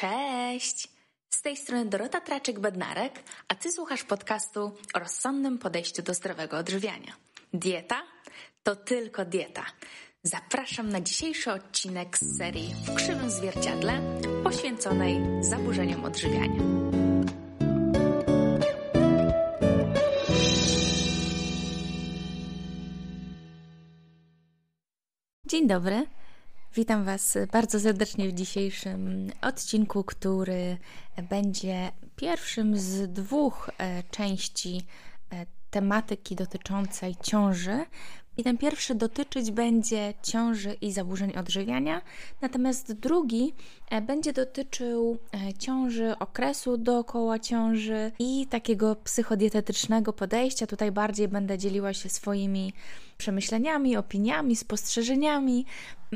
Cześć! Z tej strony Dorota Traczyk-Bednarek, a Ty słuchasz podcastu o rozsądnym podejściu do zdrowego odżywiania. Dieta to tylko dieta. Zapraszam na dzisiejszy odcinek z serii W krzywym zwierciadle poświęconej zaburzeniom odżywiania. Dzień dobry. Witam Was bardzo serdecznie w dzisiejszym odcinku, który będzie pierwszym z dwóch e, części e, tematyki dotyczącej ciąży. I ten pierwszy dotyczyć będzie ciąży i zaburzeń odżywiania, natomiast drugi e, będzie dotyczył ciąży, okresu dookoła ciąży i takiego psychodietetycznego podejścia. Tutaj bardziej będę dzieliła się swoimi przemyśleniami, opiniami, spostrzeżeniami.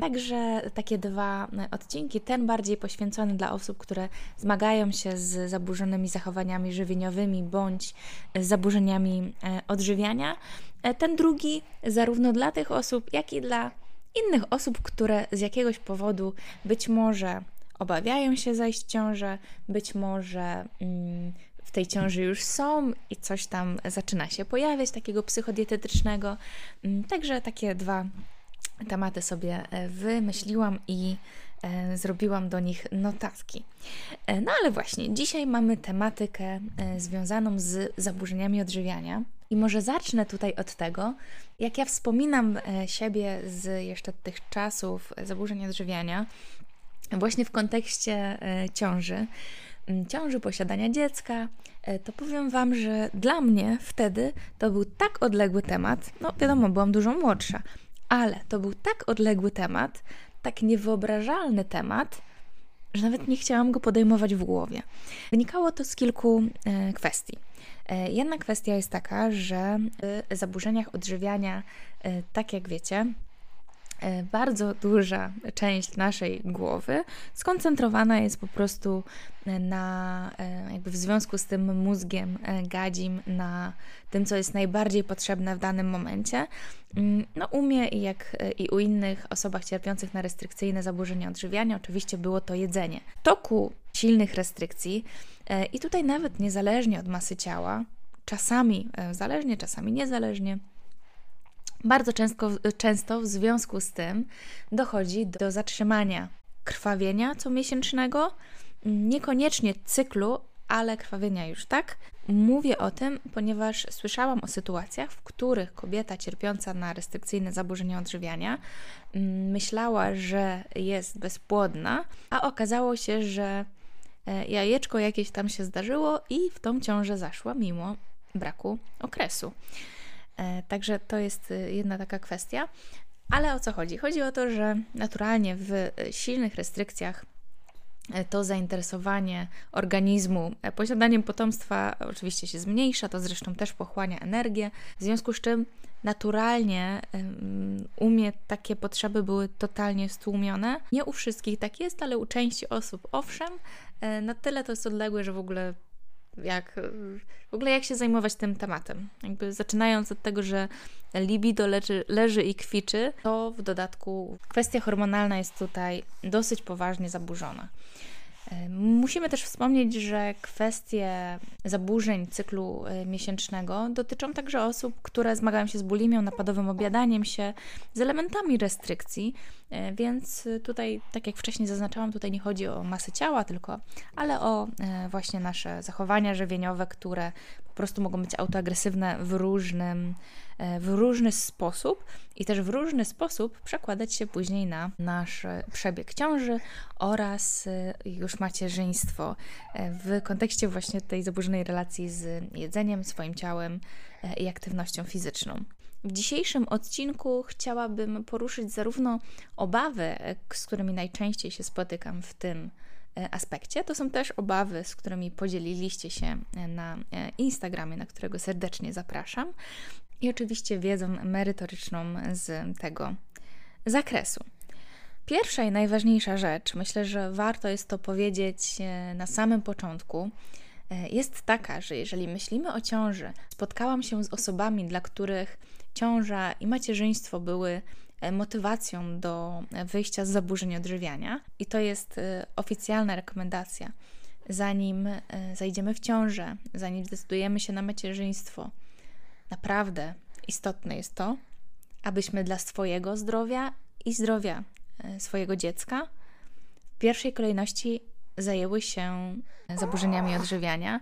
Także takie dwa odcinki, ten bardziej poświęcony dla osób, które zmagają się z zaburzonymi zachowaniami żywieniowymi bądź zaburzeniami e, odżywiania. E, ten drugi zarówno dla tych osób, jak i dla innych osób, które z jakiegoś powodu być może obawiają się zajść w ciążę, być może mm, tej ciąży już są i coś tam zaczyna się pojawiać takiego psychodietetycznego. Mm, także takie dwa tematy sobie e, wymyśliłam i e, zrobiłam do nich notatki. E, no ale właśnie, dzisiaj mamy tematykę związaną z zaburzeniami odżywiania. I może zacznę tutaj od tego, jak ja wspominam siebie z jeszcze tych czasów zaburzeń odżywiania, właśnie w kontekście ciąży, ciąży, posiadania dziecka, to powiem Wam, że dla mnie wtedy to był tak odległy temat. No, wiadomo, byłam dużo młodsza, ale to był tak odległy temat, tak niewyobrażalny temat, że nawet nie chciałam go podejmować w głowie. Wynikało to z kilku e, kwestii. E, jedna kwestia jest taka, że w zaburzeniach odżywiania, e, tak jak wiecie, E, bardzo duża część naszej głowy skoncentrowana jest po prostu na, e, jakby w związku z tym mózgiem e, gadzim, na tym, co jest najbardziej potrzebne w danym momencie. Mm, no, u mnie, jak i u innych osobach cierpiących na restrykcyjne zaburzenia odżywiania, oczywiście było to jedzenie. W toku silnych restrykcji, i tutaj nawet niezależnie od masy ciała, czasami zależnie, czasami niezależnie, bardzo często, często w związku z tym dochodzi do zatrzymania krwawienia comiesięcznego, niekoniecznie cyklu, ale krwawienia już, tak? Mówię o tym, ponieważ słyszałam o sytuacjach, w których kobieta cierpiąca na restrykcyjne zaburzenia odżywiania mm, myślała, że jest bezpłodna, a okazało się, że e, jajeczko jakieś tam się zdarzyło i w tą ciążę zaszła mimo braku okresu. E, także to jest y, jedna taka kwestia. Ale o co chodzi? Chodzi o to, że naturalnie w y, silnych restrykcjach e, to zainteresowanie organizmu e, posiadaniem potomstwa oczywiście się zmniejsza, to zresztą też pochłania energię, w związku z czym naturalnie u mnie takie potrzeby były totalnie stłumione. Nie u wszystkich tak jest, ale u części osób owszem, na tyle to jest odległe, że w ogóle jak w ogóle jak się zajmować tym tematem. Jakby zaczynając od tego, że libido leży, leży i kwiczy, to w dodatku kwestia hormonalna jest tutaj dosyć poważnie zaburzona. Musimy też wspomnieć, że kwestie zaburzeń cyklu e, miesięcznego dotyczą także osób, które zmagają się z bulimią, napadowym obiadaniem się, z elementami restrykcji, e, więc tutaj, tak jak wcześniej zaznaczałam, tutaj nie chodzi o masę ciała tylko, ale o e, właśnie nasze zachowania żywieniowe, które po prostu mogą być autoagresywne w różnym w różny sposób i też w różny sposób przekładać się później na nasz przebieg ciąży oraz e, już macierzyństwo e, w kontekście właśnie tej zaburzonej relacji z jedzeniem, swoim ciałem i aktywnością fizyczną. W dzisiejszym odcinku chciałabym poruszyć zarówno obawy, z którymi najczęściej się spotykam w tym aspekcie. To są też obawy, z którymi podzieliliście się na Instagramie, na którego serdecznie zapraszam i oczywiście wiedzą merytoryczną z tego zakresu. Pierwsza i najważniejsza rzecz, myślę, że warto jest to powiedzieć e, na samym początku, e, jest taka, że jeżeli myślimy o ciąży, spotkałam się z osobami, dla których ciąża i macierzyństwo były motywacją do wyjścia z zaburzeń odżywiania i to jest oficjalna rekomendacja. Zanim zajdziemy w ciążę, zanim zdecydujemy się na macierzyństwo, naprawdę istotne jest to, abyśmy dla swojego zdrowia i zdrowia swojego dziecka w pierwszej kolejności zajęły się zaburzeniami odżywiania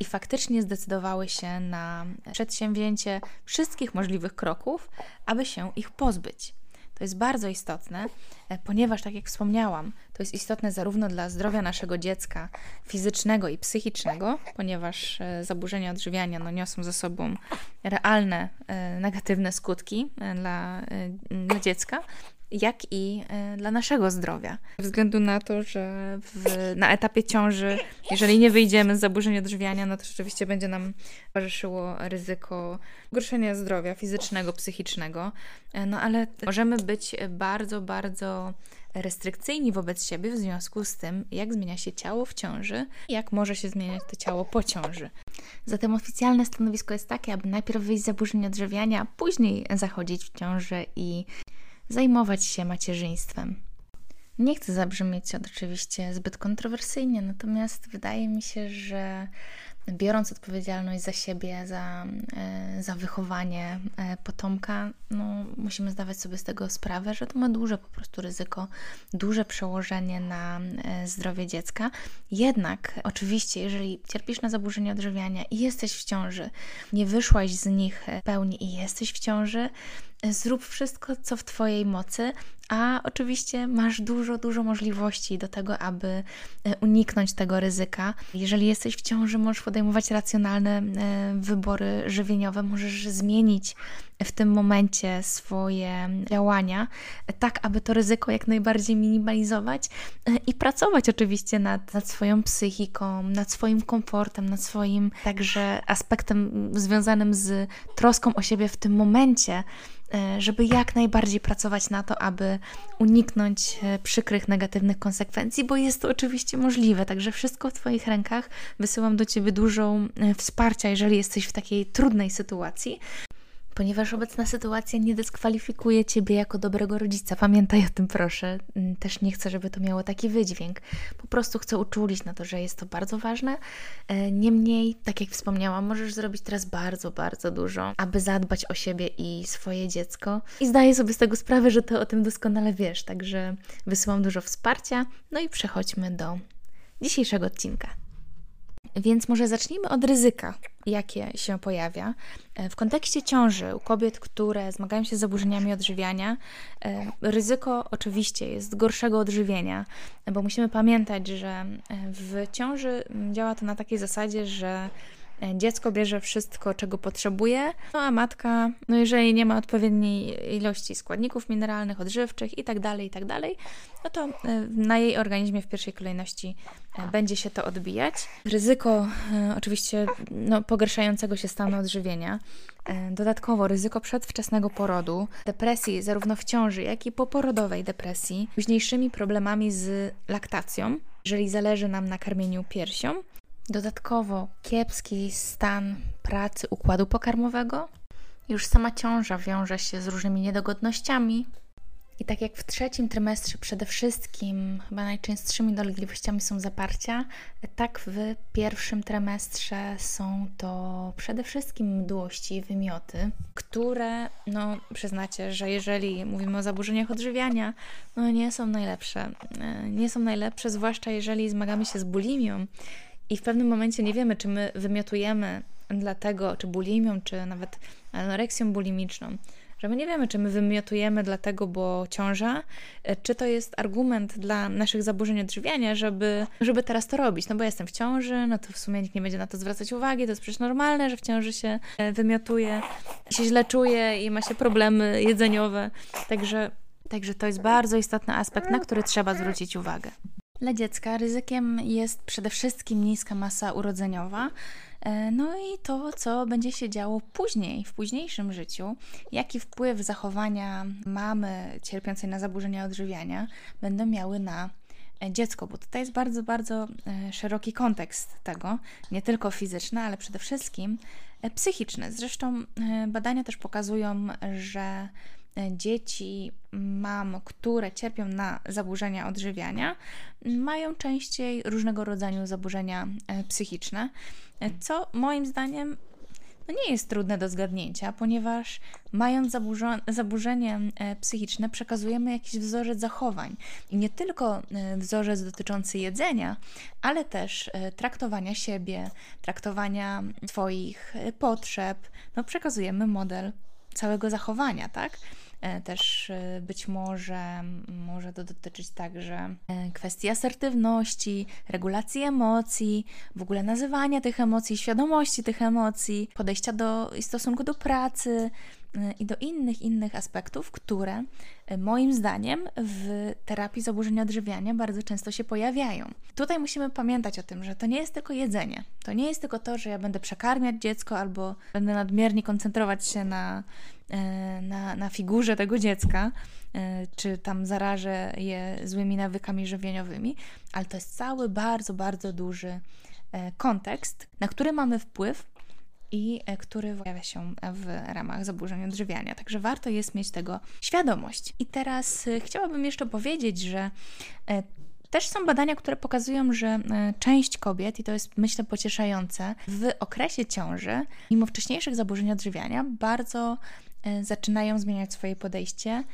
i faktycznie zdecydowały się na przedsięwzięcie wszystkich możliwych kroków, aby się ich pozbyć. To jest bardzo istotne, e, ponieważ, tak jak wspomniałam, to jest istotne zarówno dla zdrowia naszego dziecka fizycznego i psychicznego, ponieważ e, zaburzenia odżywiania no, niosą ze sobą realne e, negatywne skutki dla, dla dziecka, jak i e, dla naszego zdrowia. Ze względu na to, że w, na etapie ciąży, jeżeli nie wyjdziemy z zaburzeń odżywiania, no to rzeczywiście będzie nam towarzyszyło ryzyko pogorszenia zdrowia fizycznego, psychicznego. E, no ale możemy być bardzo, bardzo restrykcyjni wobec siebie w związku z tym, jak zmienia się ciało w ciąży i jak może się zmieniać to ciało po ciąży. Zatem oficjalne stanowisko jest takie, aby najpierw wyjść z zaburzeń odżywiania, później zachodzić w ciążę i zajmować się macierzyństwem. Nie chcę zabrzmieć oczywiście zbyt kontrowersyjnie, natomiast wydaje mi się, że biorąc odpowiedzialność za siebie, za, e, za wychowanie e, potomka, no, musimy zdawać sobie z tego sprawę, że to ma duże po prostu ryzyko, duże przełożenie na e, zdrowie dziecka. Jednak, oczywiście, jeżeli cierpisz na zaburzenia odżywiania i jesteś w ciąży, nie wyszłaś z nich w pełni i jesteś w ciąży, zrób wszystko, co w Twojej mocy, a oczywiście masz dużo, dużo możliwości do tego, aby e, uniknąć tego ryzyka. Jeżeli jesteś w ciąży, możesz podejmować racjonalne e, wybory żywieniowe, możesz zmienić w tym momencie swoje działania, tak aby to ryzyko jak najbardziej minimalizować e, i pracować oczywiście nad, nad swoją psychiką, nad swoim komfortem, nad swoim także aspektem związanym z troską o siebie w tym momencie E, żeby jak najbardziej pracować na to, aby uniknąć e, przykrych, negatywnych konsekwencji, bo jest to oczywiście możliwe. Także wszystko w Twoich rękach. Wysyłam do Ciebie dużo wsparcia, jeżeli jesteś w takiej trudnej sytuacji ponieważ obecna sytuacja nie dyskwalifikuje ciebie jako dobrego rodzica. Pamiętaj o tym, proszę. Mm, też nie chcę, żeby to miało taki wydźwięk. Po prostu chcę uczulić na to, że jest to bardzo ważne. E, niemniej, tak jak wspomniałam, możesz zrobić teraz bardzo, bardzo dużo, aby zadbać o siebie i swoje dziecko. I zdaję sobie z tego sprawę, że ty o tym doskonale wiesz, także wysyłam dużo wsparcia. No i przechodźmy do dzisiejszego odcinka. Więc może zacznijmy od ryzyka, jakie się pojawia. E, w kontekście ciąży u kobiet, które zmagają się z zaburzeniami odżywiania, e, ryzyko oczywiście jest gorszego odżywienia, bo musimy pamiętać, że e, w ciąży działa to na takiej zasadzie, że Dziecko bierze wszystko, czego potrzebuje, no a matka, no jeżeli nie ma odpowiedniej ilości składników mineralnych, odżywczych itd., tak itd., tak no to e, na jej organizmie w pierwszej kolejności e, będzie się to odbijać. Ryzyko e, oczywiście no, pogarszającego się stanu odżywienia, dodatkowo ryzyko przedwczesnego porodu, depresji zarówno w ciąży, jak i poporodowej depresji, późniejszymi problemami z laktacją, jeżeli zależy nam na karmieniu piersią, Dodatkowo kiepski stan pracy układu pokarmowego. Już sama ciąża wiąże się z różnymi niedogodnościami. I tak jak w trzecim trymestrze przede wszystkim chyba najczęstszymi dolegliwościami są zaparcia, tak w pierwszym trymestrze są to przede wszystkim mdłości i wymioty, które, no przyznacie, że jeżeli mówimy o zaburzeniach odżywiania, no nie są najlepsze. E, nie są najlepsze, zwłaszcza jeżeli zmagamy się z bulimią i w pewnym momencie nie wiemy, czy my wymiotujemy dlatego, czy bulimią, czy nawet anoreksją bulimiczną, że my nie wiemy, czy my wymiotujemy dlatego, bo ciąża, e, czy to jest argument dla naszych zaburzeń odżywiania, żeby, żeby teraz to robić. No bo jestem w ciąży, no to w sumie nikt nie będzie na to zwracać uwagi, to jest przecież normalne, że w ciąży się e, wymiotuje, się źle czuje i ma się problemy jedzeniowe. Także, także to jest bardzo istotny aspekt, na który trzeba zwrócić uwagę. Dla dziecka ryzykiem jest przede wszystkim niska masa urodzeniowa, e, no i to, co będzie się działo później, w późniejszym życiu, jaki wpływ zachowania mamy cierpiącej na zaburzenia odżywiania będą miały na e, dziecko, bo tutaj jest bardzo, bardzo e, szeroki kontekst tego, nie tylko fizyczny, ale przede wszystkim psychiczny. Zresztą badania też pokazują, że dzieci mam, które cierpią na zaburzenia odżywiania, mają częściej różnego rodzaju zaburzenia psychiczne, co moim zdaniem no nie jest trudne do zgadnięcia, ponieważ mając zaburzenie e, psychiczne, przekazujemy jakiś wzorzec zachowań. I nie tylko e, wzorzec dotyczący jedzenia, ale też e, traktowania siebie, traktowania swoich potrzeb. No, przekazujemy model całego zachowania, tak? E, też e, być może może to dotyczyć także e, kwestii asertywności, regulacji emocji, w ogóle nazywania tych emocji, świadomości tych emocji, podejścia do i stosunku do pracy, i do innych, innych aspektów, które moim zdaniem w terapii zaburzenia odżywiania bardzo często się pojawiają. Tutaj musimy pamiętać o tym, że to nie jest tylko jedzenie. To nie jest tylko to, że ja będę przekarmiać dziecko albo będę nadmiernie koncentrować się na E, na, na figurze tego dziecka, e, czy tam zarażę je złymi nawykami żywieniowymi, ale to jest cały bardzo, bardzo duży e, kontekst, na który mamy wpływ i który pojawia się w ramach zaburzeń odżywiania. Także warto jest mieć tego świadomość. I teraz chciałabym jeszcze powiedzieć, że też są badania, które pokazują, że część kobiet, i to jest myślę pocieszające, w okresie ciąży, mimo wcześniejszych zaburzeń odżywiania, bardzo E, zaczynają zmieniać swoje podejście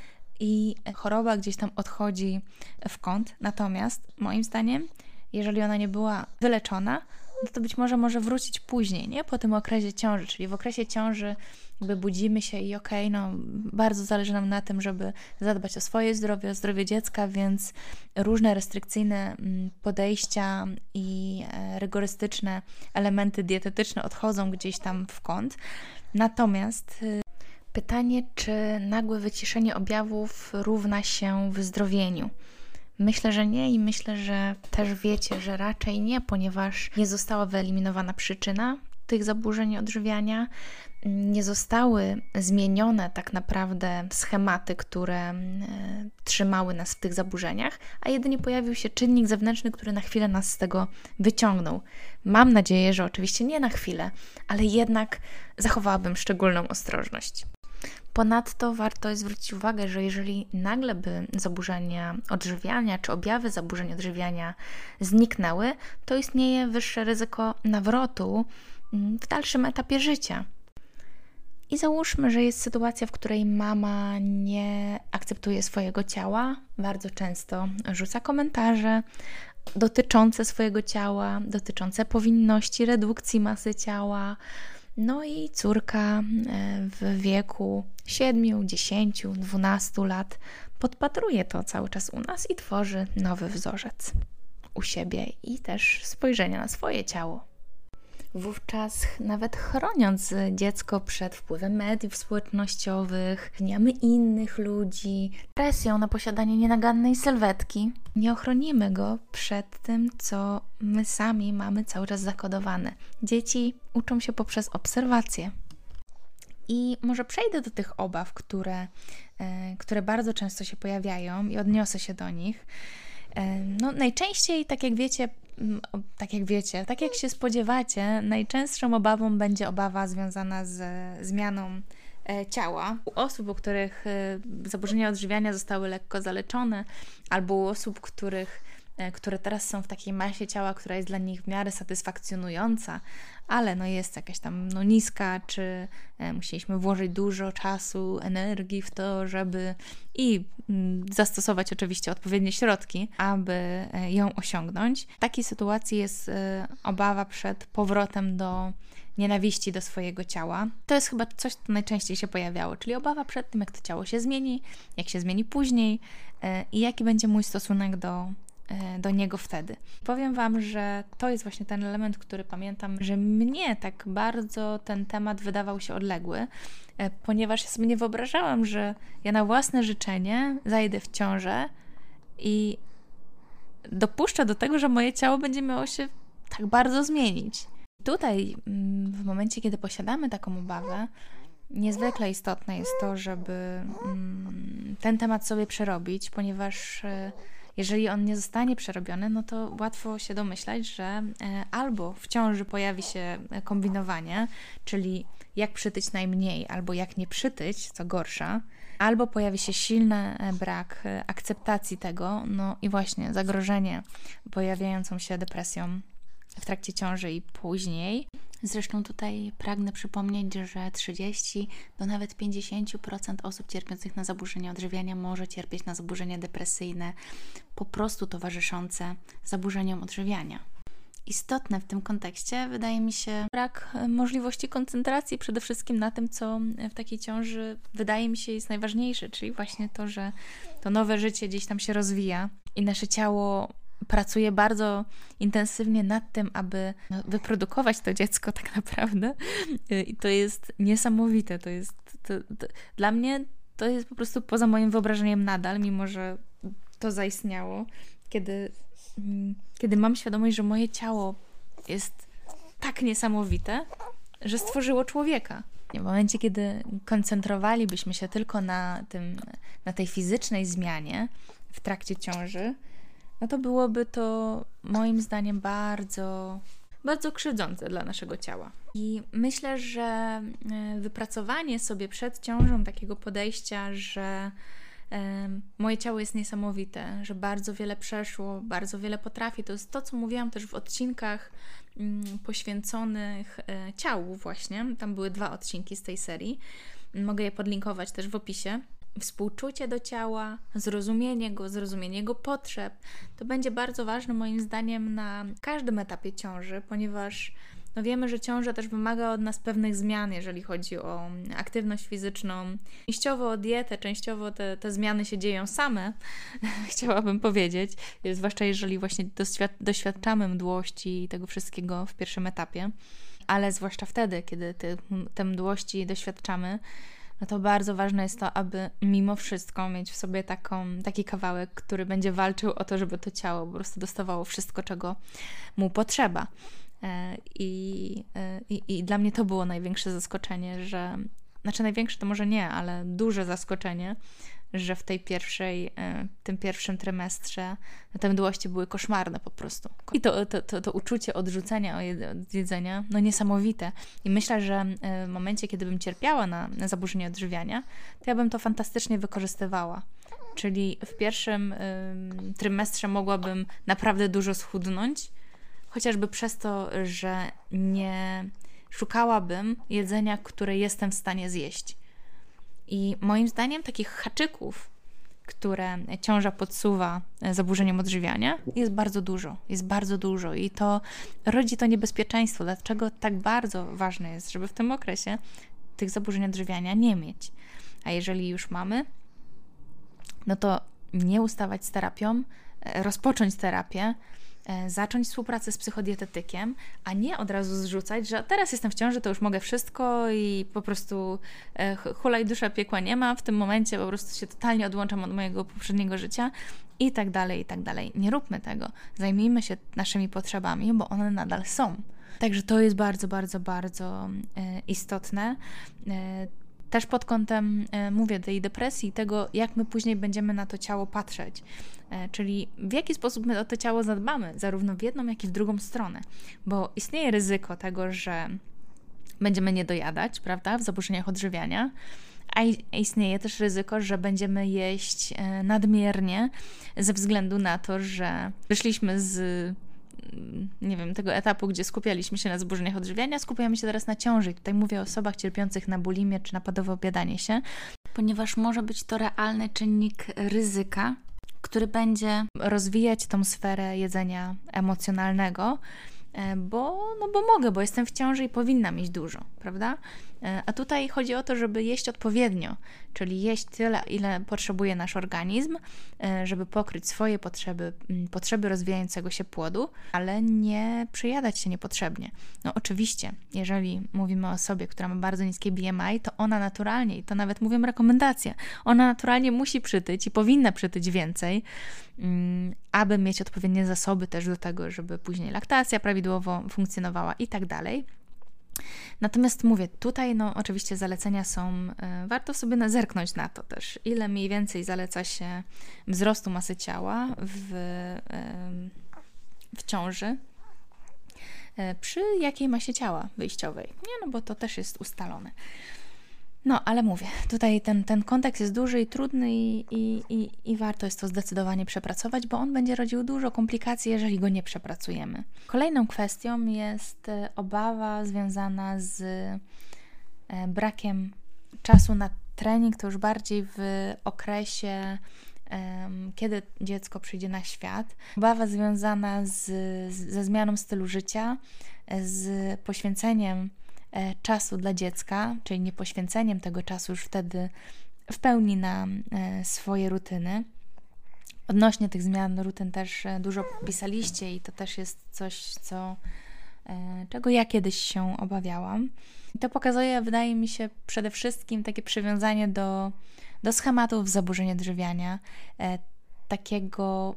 i choroba gdzieś tam odchodzi w kąt. Natomiast moim zdaniem, jeżeli ona nie była wyleczona, no to być może może wrócić później, nie? Po tym okresie ciąży, czyli w okresie ciąży jakby budzimy się i okej, okay, no bardzo zależy nam na tym, żeby zadbać o swoje zdrowie, o zdrowie dziecka, więc różne restrykcyjne mm, podejścia i e, rygorystyczne elementy dietetyczne odchodzą gdzieś tam w kąt. Natomiast y, Pytanie, czy nagłe wyciszenie objawów równa się wyzdrowieniu? Myślę, że nie i myślę, że też wiecie, że raczej nie, ponieważ nie została wyeliminowana przyczyna tych zaburzeń odżywiania, nie zostały zmienione tak naprawdę schematy, które e, trzymały nas w tych zaburzeniach, a jedynie pojawił się czynnik zewnętrzny, który na chwilę nas z tego wyciągnął. Mam nadzieję, że oczywiście nie na chwilę, ale jednak zachowałabym szczególną ostrożność. Ponadto warto zwrócić uwagę, że jeżeli nagle by zaburzenia odżywiania czy objawy zaburzeń odżywiania zniknęły, to istnieje wyższe ryzyko nawrotu mm, w dalszym etapie życia. I załóżmy, że jest sytuacja, w której mama nie akceptuje swojego ciała, bardzo często rzuca komentarze dotyczące swojego ciała, dotyczące powinności redukcji masy ciała, no i córka e, w wieku 7, 10, 12 lat podpatruje to cały czas u nas i tworzy nowy wzorzec u siebie i też spojrzenie na swoje ciało. Wówczas, nawet chroniąc dziecko przed wpływem mediów społecznościowych, gniamy innych ludzi, presją na posiadanie nienagannej sylwetki, nie ochronimy go przed tym, co my sami mamy cały czas zakodowane. Dzieci uczą się poprzez obserwację. I może przejdę do tych obaw, które, e, które bardzo często się pojawiają i odniosę się do nich. E, no, najczęściej, tak jak wiecie, tak jak wiecie, tak jak się spodziewacie, najczęstszą obawą będzie obawa związana z zmianą e, ciała. U osób, u których e, zaburzenia odżywiania zostały lekko zaleczone, albo u osób, których E, które teraz są w takiej masie ciała, która jest dla nich w miarę satysfakcjonująca, ale no jest jakaś tam no niska, czy e, musieliśmy włożyć dużo czasu, energii w to, żeby i mm, zastosować oczywiście odpowiednie środki, aby e, ją osiągnąć. W takiej sytuacji jest obawa przed powrotem do nienawiści do swojego ciała. To jest chyba coś, co najczęściej się pojawiało, czyli obawa przed tym, jak to ciało się zmieni, jak się zmieni później i jaki będzie mój stosunek do E, do niego wtedy. Powiem Wam, że to jest właśnie ten element, który pamiętam, że mnie tak bardzo ten temat wydawał się odległy, e, ponieważ ja sobie nie wyobrażałam, że ja na własne życzenie zajdę w ciążę i dopuszczę do tego, że moje ciało będzie miało się tak bardzo zmienić. Tutaj, mm, w momencie, kiedy posiadamy taką obawę, niezwykle istotne jest to, żeby mm, ten temat sobie przerobić, ponieważ e, jeżeli on nie zostanie przerobiony, no to łatwo się domyślać, że e, albo w ciąży pojawi się kombinowanie, czyli jak przytyć najmniej, albo jak nie przytyć, co gorsza, albo pojawi się silny e, brak e, akceptacji tego, no i właśnie zagrożenie pojawiającą się depresją w trakcie ciąży i później. Zresztą tutaj pragnę przypomnieć, że 30 do nawet 50% osób cierpiących na zaburzenia odżywiania może cierpieć na zaburzenia depresyjne, po prostu towarzyszące zaburzeniom odżywiania istotne w tym kontekście wydaje mi się brak e, możliwości koncentracji przede wszystkim na tym, co w takiej ciąży wydaje mi się jest najważniejsze, czyli właśnie to, że to nowe życie gdzieś tam się rozwija i nasze ciało pracuje bardzo intensywnie nad tym, aby no, wyprodukować to dziecko tak naprawdę. I to jest niesamowite. To jest to, to, dla mnie to jest po prostu poza moim wyobrażeniem nadal, mimo że to zaistniało, kiedy Mm, kiedy mam świadomość, że moje ciało jest tak niesamowite, że stworzyło człowieka. W momencie, kiedy koncentrowalibyśmy się tylko na, tym, na tej fizycznej zmianie w trakcie ciąży, no to byłoby to moim zdaniem bardzo, bardzo krzywdzące dla naszego ciała. I myślę, że e, wypracowanie sobie przed ciążą takiego podejścia, że Moje ciało jest niesamowite, że bardzo wiele przeszło, bardzo wiele potrafi. To jest to, co mówiłam też w odcinkach mm, poświęconych e, ciału, właśnie. Tam były dwa odcinki z tej serii. Mogę je podlinkować też w opisie. Współczucie do ciała, zrozumienie go, zrozumienie jego potrzeb. To będzie bardzo ważne moim zdaniem na każdym etapie ciąży, ponieważ no wiemy, że ciąża też wymaga od nas pewnych zmian, jeżeli chodzi o aktywność fizyczną. Częściowo o dietę, częściowo te, te zmiany się dzieją same, chciałabym powiedzieć, zwłaszcza jeżeli właśnie doświadczamy mdłości i tego wszystkiego w pierwszym etapie, ale zwłaszcza wtedy, kiedy te, te mdłości doświadczamy, no to bardzo ważne jest to, aby mimo wszystko mieć w sobie taką, taki kawałek, który będzie walczył o to, żeby to ciało po prostu dostawało wszystko, czego mu potrzeba. E, I, e, i, I dla mnie to było największe zaskoczenie, że znaczy największe to może nie, ale duże zaskoczenie, że w tej pierwszej, e, tym pierwszym trymestrze te mdłości były koszmarne po prostu. I to, to, to, to uczucie odrzucenia od jedzenia, no niesamowite. I myślę, że w momencie, kiedy bym cierpiała na, na zaburzenie odżywiania, to ja bym to fantastycznie wykorzystywała. Czyli w pierwszym trymestrze mogłabym naprawdę dużo schudnąć, chociażby przez to, że nie szukałabym jedzenia, które jestem w stanie zjeść. I moim zdaniem takich haczyków, które ciąża podsuwa zaburzeniem odżywiania, jest bardzo dużo. Jest bardzo dużo i to rodzi to niebezpieczeństwo. Dlaczego tak bardzo ważne jest, żeby w tym okresie tych zaburzeń odżywiania nie mieć? A jeżeli już mamy, no to nie ustawać z terapią, rozpocząć terapię, E, zacząć współpracę z psychodietetykiem, a nie od razu zrzucać, że teraz jestem w ciąży, to już mogę wszystko i po prostu e, hulaj dusza piekła nie ma, w tym momencie po prostu się totalnie odłączam od mojego poprzedniego życia i tak dalej, i tak dalej. Nie róbmy tego. Zajmijmy się naszymi potrzebami, bo one nadal są. Także to jest bardzo, bardzo, bardzo e, istotne też pod kątem, e, mówię, tej depresji, tego, jak my później będziemy na to ciało patrzeć. E, czyli w jaki sposób my o to ciało zadbamy, zarówno w jedną, jak i w drugą stronę. Bo istnieje ryzyko tego, że będziemy nie dojadać, prawda, w zaburzeniach odżywiania, a istnieje też ryzyko, że będziemy jeść e, nadmiernie ze względu na to, że wyszliśmy z nie wiem, tego etapu, gdzie skupialiśmy się na zaburzeniach odżywiania, skupiamy się teraz na ciąży. tutaj mówię o osobach cierpiących na bulimię czy napadowe obiadanie się, ponieważ może być to realny czynnik ryzyka, który będzie rozwijać tą sferę jedzenia emocjonalnego, e, bo, no bo mogę, bo jestem w ciąży i powinnam mieć dużo, prawda? E, a tutaj chodzi o to, żeby jeść odpowiednio, czyli jeść tyle, ile potrzebuje nasz organizm, e, żeby pokryć swoje potrzeby, potrzeby rozwijającego się płodu, ale nie przejadać się niepotrzebnie. No oczywiście, jeżeli mówimy o osobie, która ma bardzo niskie BMI, to ona naturalnie, i to nawet mówię rekomendacja, ona naturalnie musi przytyć i powinna przytyć więcej, aby mieć odpowiednie zasoby też do tego, żeby później laktacja prawidłowo funkcjonowała i tak dalej. Natomiast mówię, tutaj no oczywiście zalecenia są, e, warto sobie zerknąć na to też, ile mniej więcej zaleca się wzrostu masy ciała w, w ciąży, e, przy jakiej masie ciała wyjściowej. Nie, no bo to też jest ustalone. No, ale mówię, tutaj ten, ten kontekst jest duży i trudny i, i, i, i, warto jest to zdecydowanie przepracować, bo on będzie rodził dużo komplikacji, jeżeli go nie przepracujemy. Kolejną kwestią jest e, obawa związana z e, brakiem czasu na trening, to już bardziej w okresie, kiedy dziecko przyjdzie na świat. Obawa związana z, ze zmianą stylu życia, z poświęceniem E, czasu dla dziecka, czyli nie poświęceniem tego czasu już wtedy w pełni na e, swoje rutyny. Odnośnie tych zmian rutyn też e, dużo pisaliście i to też jest coś, co, czego ja kiedyś się obawiałam. I to pokazuje, wydaje mi się, przede wszystkim takie przywiązanie do, do schematów zaburzenia odżywiania, takiego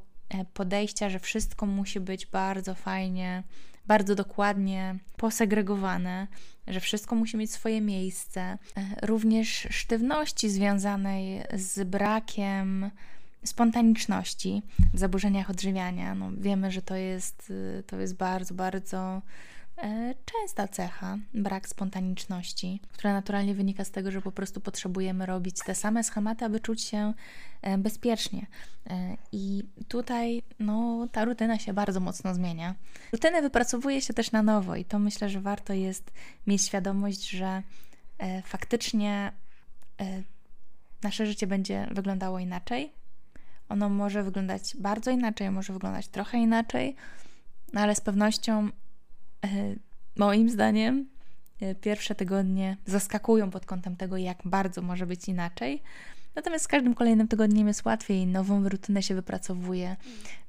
podejścia, że wszystko musi być bardzo fajnie bardzo dokładnie posegregowane, że wszystko musi mieć swoje miejsce. E, również sztywności związanej z brakiem spontaniczności w zaburzeniach odżywiania. No, wiemy, że to jest, y, to jest bardzo, bardzo częsta cecha, brak spontaniczności, która naturalnie wynika z tego, że po prostu potrzebujemy robić te same schematy, aby czuć się e, bezpiecznie. E, I tutaj no, ta rutyna się bardzo mocno zmienia. Rutynę wypracowuje się też na nowo, i to myślę, że warto jest mieć świadomość, że faktycznie nasze życie będzie wyglądało inaczej. Ono może wyglądać bardzo inaczej, może wyglądać trochę inaczej, no ale z pewnością E, moim zdaniem e, pierwsze tygodnie zaskakują pod kątem tego, jak bardzo może być inaczej. Natomiast z każdym kolejnym tygodniem jest łatwiej, nową rutynę się wypracowuje,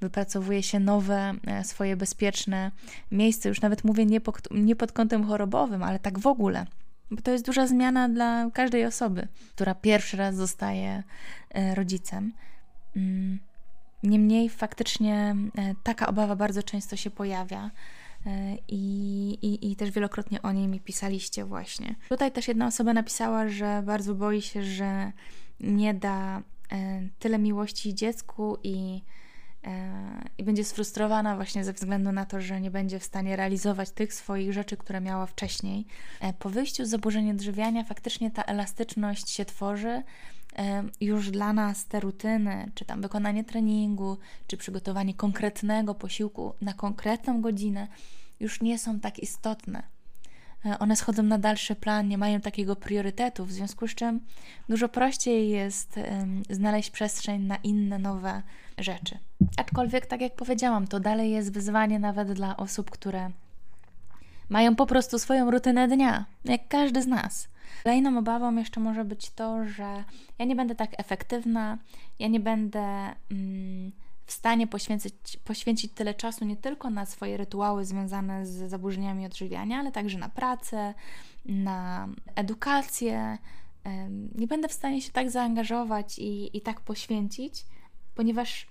wypracowuje się nowe, e, swoje bezpieczne miejsce. Już nawet mówię nie, po, nie pod kątem chorobowym, ale tak w ogóle. Bo to jest duża zmiana dla każdej osoby, która pierwszy raz zostaje rodzicem. Mm, niemniej faktycznie taka obawa bardzo często się pojawia. E, I, i, I też wielokrotnie o niej mi pisaliście właśnie. Tutaj też jedna osoba napisała, że bardzo boi się, że nie da e, tyle miłości dziecku i, e, i będzie sfrustrowana właśnie ze względu na to, że nie będzie w stanie realizować tych swoich rzeczy, które miała wcześniej. Po wyjściu z zaburzenia odżywiania faktycznie ta elastyczność się tworzy. Już dla nas te rutyny, czy tam wykonanie treningu, czy przygotowanie konkretnego posiłku na konkretną godzinę, już nie są tak istotne. E, one schodzą na dalszy plan, nie mają takiego priorytetu, w związku z czym dużo prościej jest znaleźć przestrzeń na inne, nowe rzeczy. Aczkolwiek, tak jak powiedziałam, to dalej jest wyzwanie nawet dla osób, które mają po prostu swoją rutynę dnia, jak każdy z nas. Kolejną obawą jeszcze może być to, że ja nie będę tak efektywna, ja nie będę. Mm, w stanie poświęcić, poświęcić tyle czasu nie tylko na swoje rytuały związane z zaburzeniami odżywiania, ale także na pracę, na edukację. Nie będę w stanie się tak zaangażować i, i tak poświęcić, ponieważ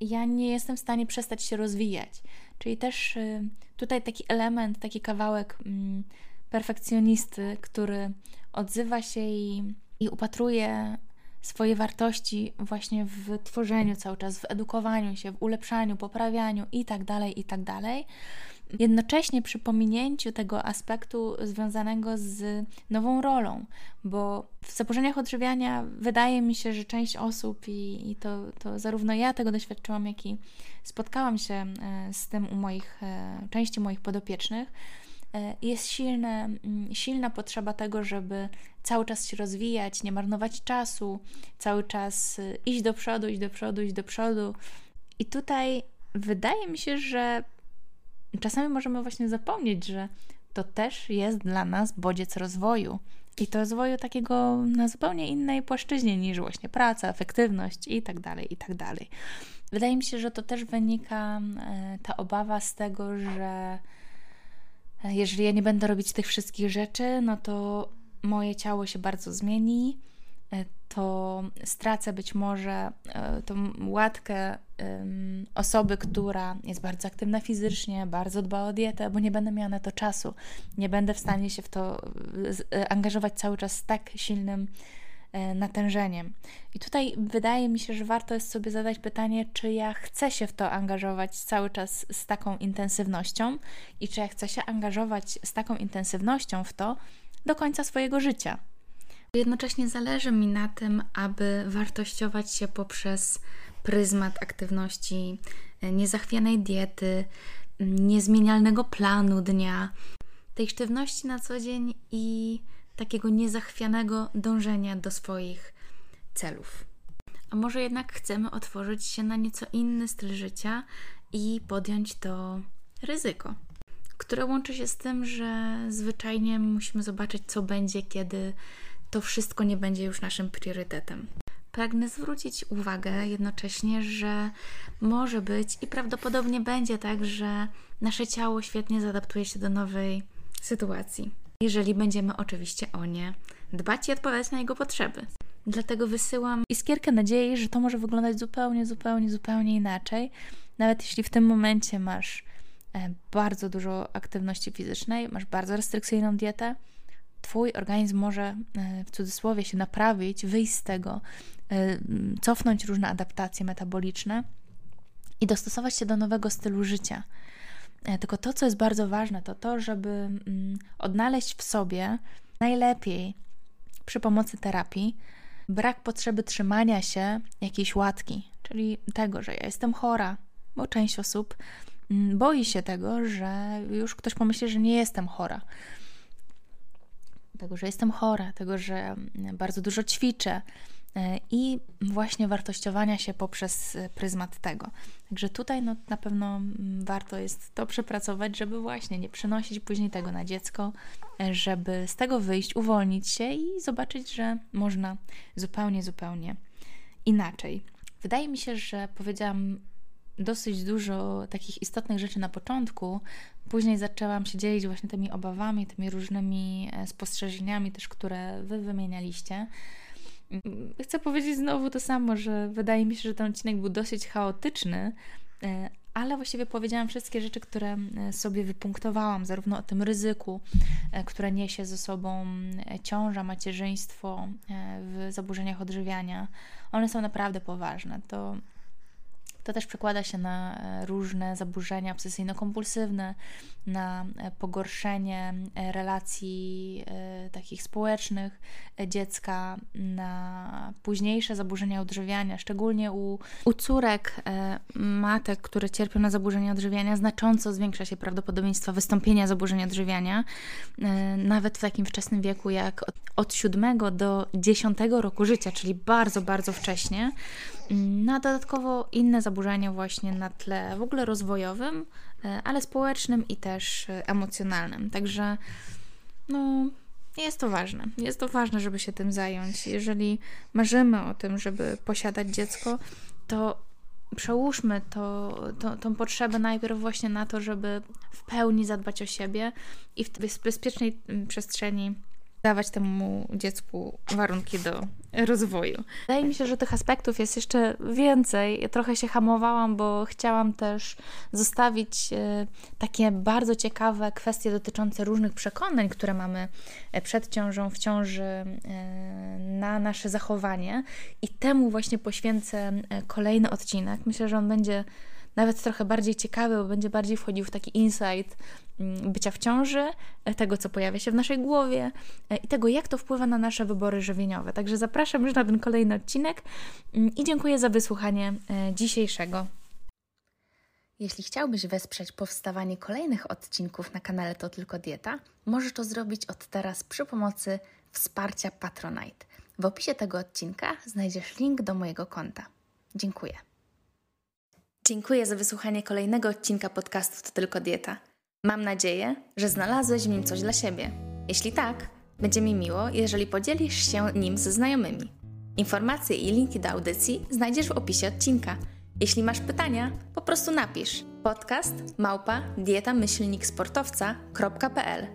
ja nie jestem w stanie przestać się rozwijać. Czyli też y, tutaj taki element, taki kawałek mm, perfekcjonisty, który odzywa się i, i upatruje swoje wartości właśnie w tworzeniu cały czas, w edukowaniu się, w ulepszaniu, poprawianiu itd., tak itd. Tak Jednocześnie przy pominięciu tego aspektu związanego z nową rolą, bo w zaburzeniach odżywiania wydaje mi się, że część osób, i, i to, to zarówno ja tego doświadczyłam, jak i spotkałam się e, z tym u moich, e, części moich podopiecznych, jest silne, mm, silna potrzeba tego, żeby cały czas się rozwijać, nie marnować czasu, cały czas y, iść do przodu, iść do przodu, iść do przodu. I tutaj wydaje mi się, że czasami możemy właśnie zapomnieć, że to też jest dla nas bodziec rozwoju. I to rozwoju takiego na zupełnie innej płaszczyźnie niż właśnie praca, efektywność i tak dalej, i tak dalej. Wydaje mi się, że to też wynika e, ta obawa z tego, że jeżeli ja nie będę robić tych wszystkich rzeczy, no to moje ciało się bardzo zmieni, e, to stracę być może e, tą łatkę osoby, która jest bardzo aktywna fizycznie, bardzo dba o dietę, bo nie będę miała na to czasu. Nie będę w stanie się w to e, angażować cały czas z tak silnym E, natężeniem. I tutaj wydaje mi się, że warto jest sobie zadać pytanie, czy ja chcę się w to angażować cały czas z taką intensywnością i czy ja chcę się angażować z taką intensywnością w to do końca swojego życia. Jednocześnie zależy mi na tym, aby wartościować się poprzez pryzmat aktywności, e, niezachwianej diety, niezmienialnego planu dnia, tej sztywności na co dzień i takiego niezachwianego dążenia do swoich celów. A może jednak chcemy otworzyć się na nieco inny styl życia i podjąć to ryzyko, które łączy się z tym, że zwyczajnie musimy zobaczyć, co będzie, kiedy to wszystko nie będzie już naszym priorytetem. Pragnę zwrócić uwagę jednocześnie, że może być i prawdopodobnie będzie tak, że nasze ciało świetnie zaadaptuje się do nowej sytuacji, jeżeli będziemy oczywiście o nie dbać i odpowiadać na jego potrzeby. Dlatego wysyłam iskierkę nadziei, że to może wyglądać zupełnie, zupełnie, zupełnie inaczej. Nawet jeśli w tym momencie masz e, bardzo dużo aktywności fizycznej, masz bardzo restrykcyjną dietę, Twój organizm może e, w cudzysłowie się naprawić, wyjść z tego, e, cofnąć różne adaptacje metaboliczne i dostosować się do nowego stylu życia. Tylko to, co jest bardzo ważne, to to, żeby odnaleźć w sobie najlepiej przy pomocy terapii brak potrzeby trzymania się jakiejś łatki, czyli tego, że ja jestem chora, bo część osób mm, boi się tego, że już ktoś pomyśli, że nie jestem chora. Tego, że jestem chora, tego, że mm, bardzo dużo ćwiczę, E, i właśnie wartościowania się poprzez e, pryzmat tego. Także tutaj no, na pewno mm, warto jest to przepracować, żeby właśnie nie przenosić później tego na dziecko, e, żeby z tego wyjść, uwolnić się i zobaczyć, że można zupełnie, zupełnie inaczej. Wydaje mi się, że powiedziałam dosyć dużo takich istotnych rzeczy na początku. Później zaczęłam się dzielić właśnie tymi obawami, tymi różnymi spostrzeżeniami też, które Wy wymienialiście. Chcę powiedzieć znowu to samo, że wydaje mi się, że ten odcinek był dosyć chaotyczny, e, ale właściwie powiedziałam wszystkie rzeczy, które e, sobie wypunktowałam, zarówno o tym ryzyku, e, które niesie ze sobą ciąża, macierzyństwo w zaburzeniach odżywiania. One są naprawdę poważne. To to też przekłada się na e, różne zaburzenia obsesyjno-kompulsywne, na e, pogorszenie e, relacji takich społecznych dziecka, na późniejsze zaburzenia odżywiania, szczególnie u, u córek matek, które cierpią na zaburzenia odżywiania, znacząco zwiększa się prawdopodobieństwo wystąpienia zaburzenia odżywiania, nawet w takim wczesnym wieku jak od, od 7 do 10 roku życia, czyli bardzo, bardzo wcześnie. No a dodatkowo inne zaburzenia właśnie na tle w ogóle rozwojowym, e, ale społecznym i też e, emocjonalnym. Także no, jest to ważne. Jest to ważne, żeby się tym zająć. Jeżeli marzymy o tym, żeby posiadać dziecko, to przełóżmy to, to, tą potrzebę najpierw właśnie na to, żeby w pełni zadbać o siebie i w bezpiecznej mm, przestrzeni dawać temu dziecku warunki do rozwoju. Wydaje mi się, że tych aspektów jest jeszcze więcej. Ja trochę się hamowałam, bo chciałam też zostawić e, takie bardzo ciekawe kwestie dotyczące różnych przekonań, które mamy e, przed ciążą, w ciąży e, na nasze zachowanie i temu właśnie poświęcę kolejny odcinek. Myślę, że on będzie nawet trochę bardziej ciekawy, bo będzie bardziej wchodził w taki insight mm, bycia w ciąży, e, tego, co pojawia się w naszej głowie e, i tego, jak to wpływa na nasze wybory żywieniowe. Także zapraszam już na ten kolejny odcinek mm, i dziękuję za wysłuchanie e, dzisiejszego. Jeśli chciałbyś wesprzeć powstawanie kolejnych odcinków na kanale To Tylko Dieta, możesz to zrobić od teraz przy pomocy wsparcia Patronite. W opisie tego odcinka znajdziesz link do mojego konta. Dziękuję. Dziękuję za wysłuchanie kolejnego odcinka podcastu To Tylko Dieta. Mam nadzieję, że znalazłeś w nim coś dla siebie. Jeśli tak, będzie mi miło, jeżeli podzielisz się nim ze znajomymi. Informacje i linki do audycji znajdziesz w opisie odcinka. Jeśli masz pytania, po prostu napisz podcast małpa dietamyślniksportowca.pl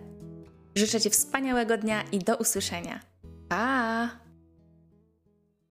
Życzę Ci wspaniałego dnia i do usłyszenia. Pa!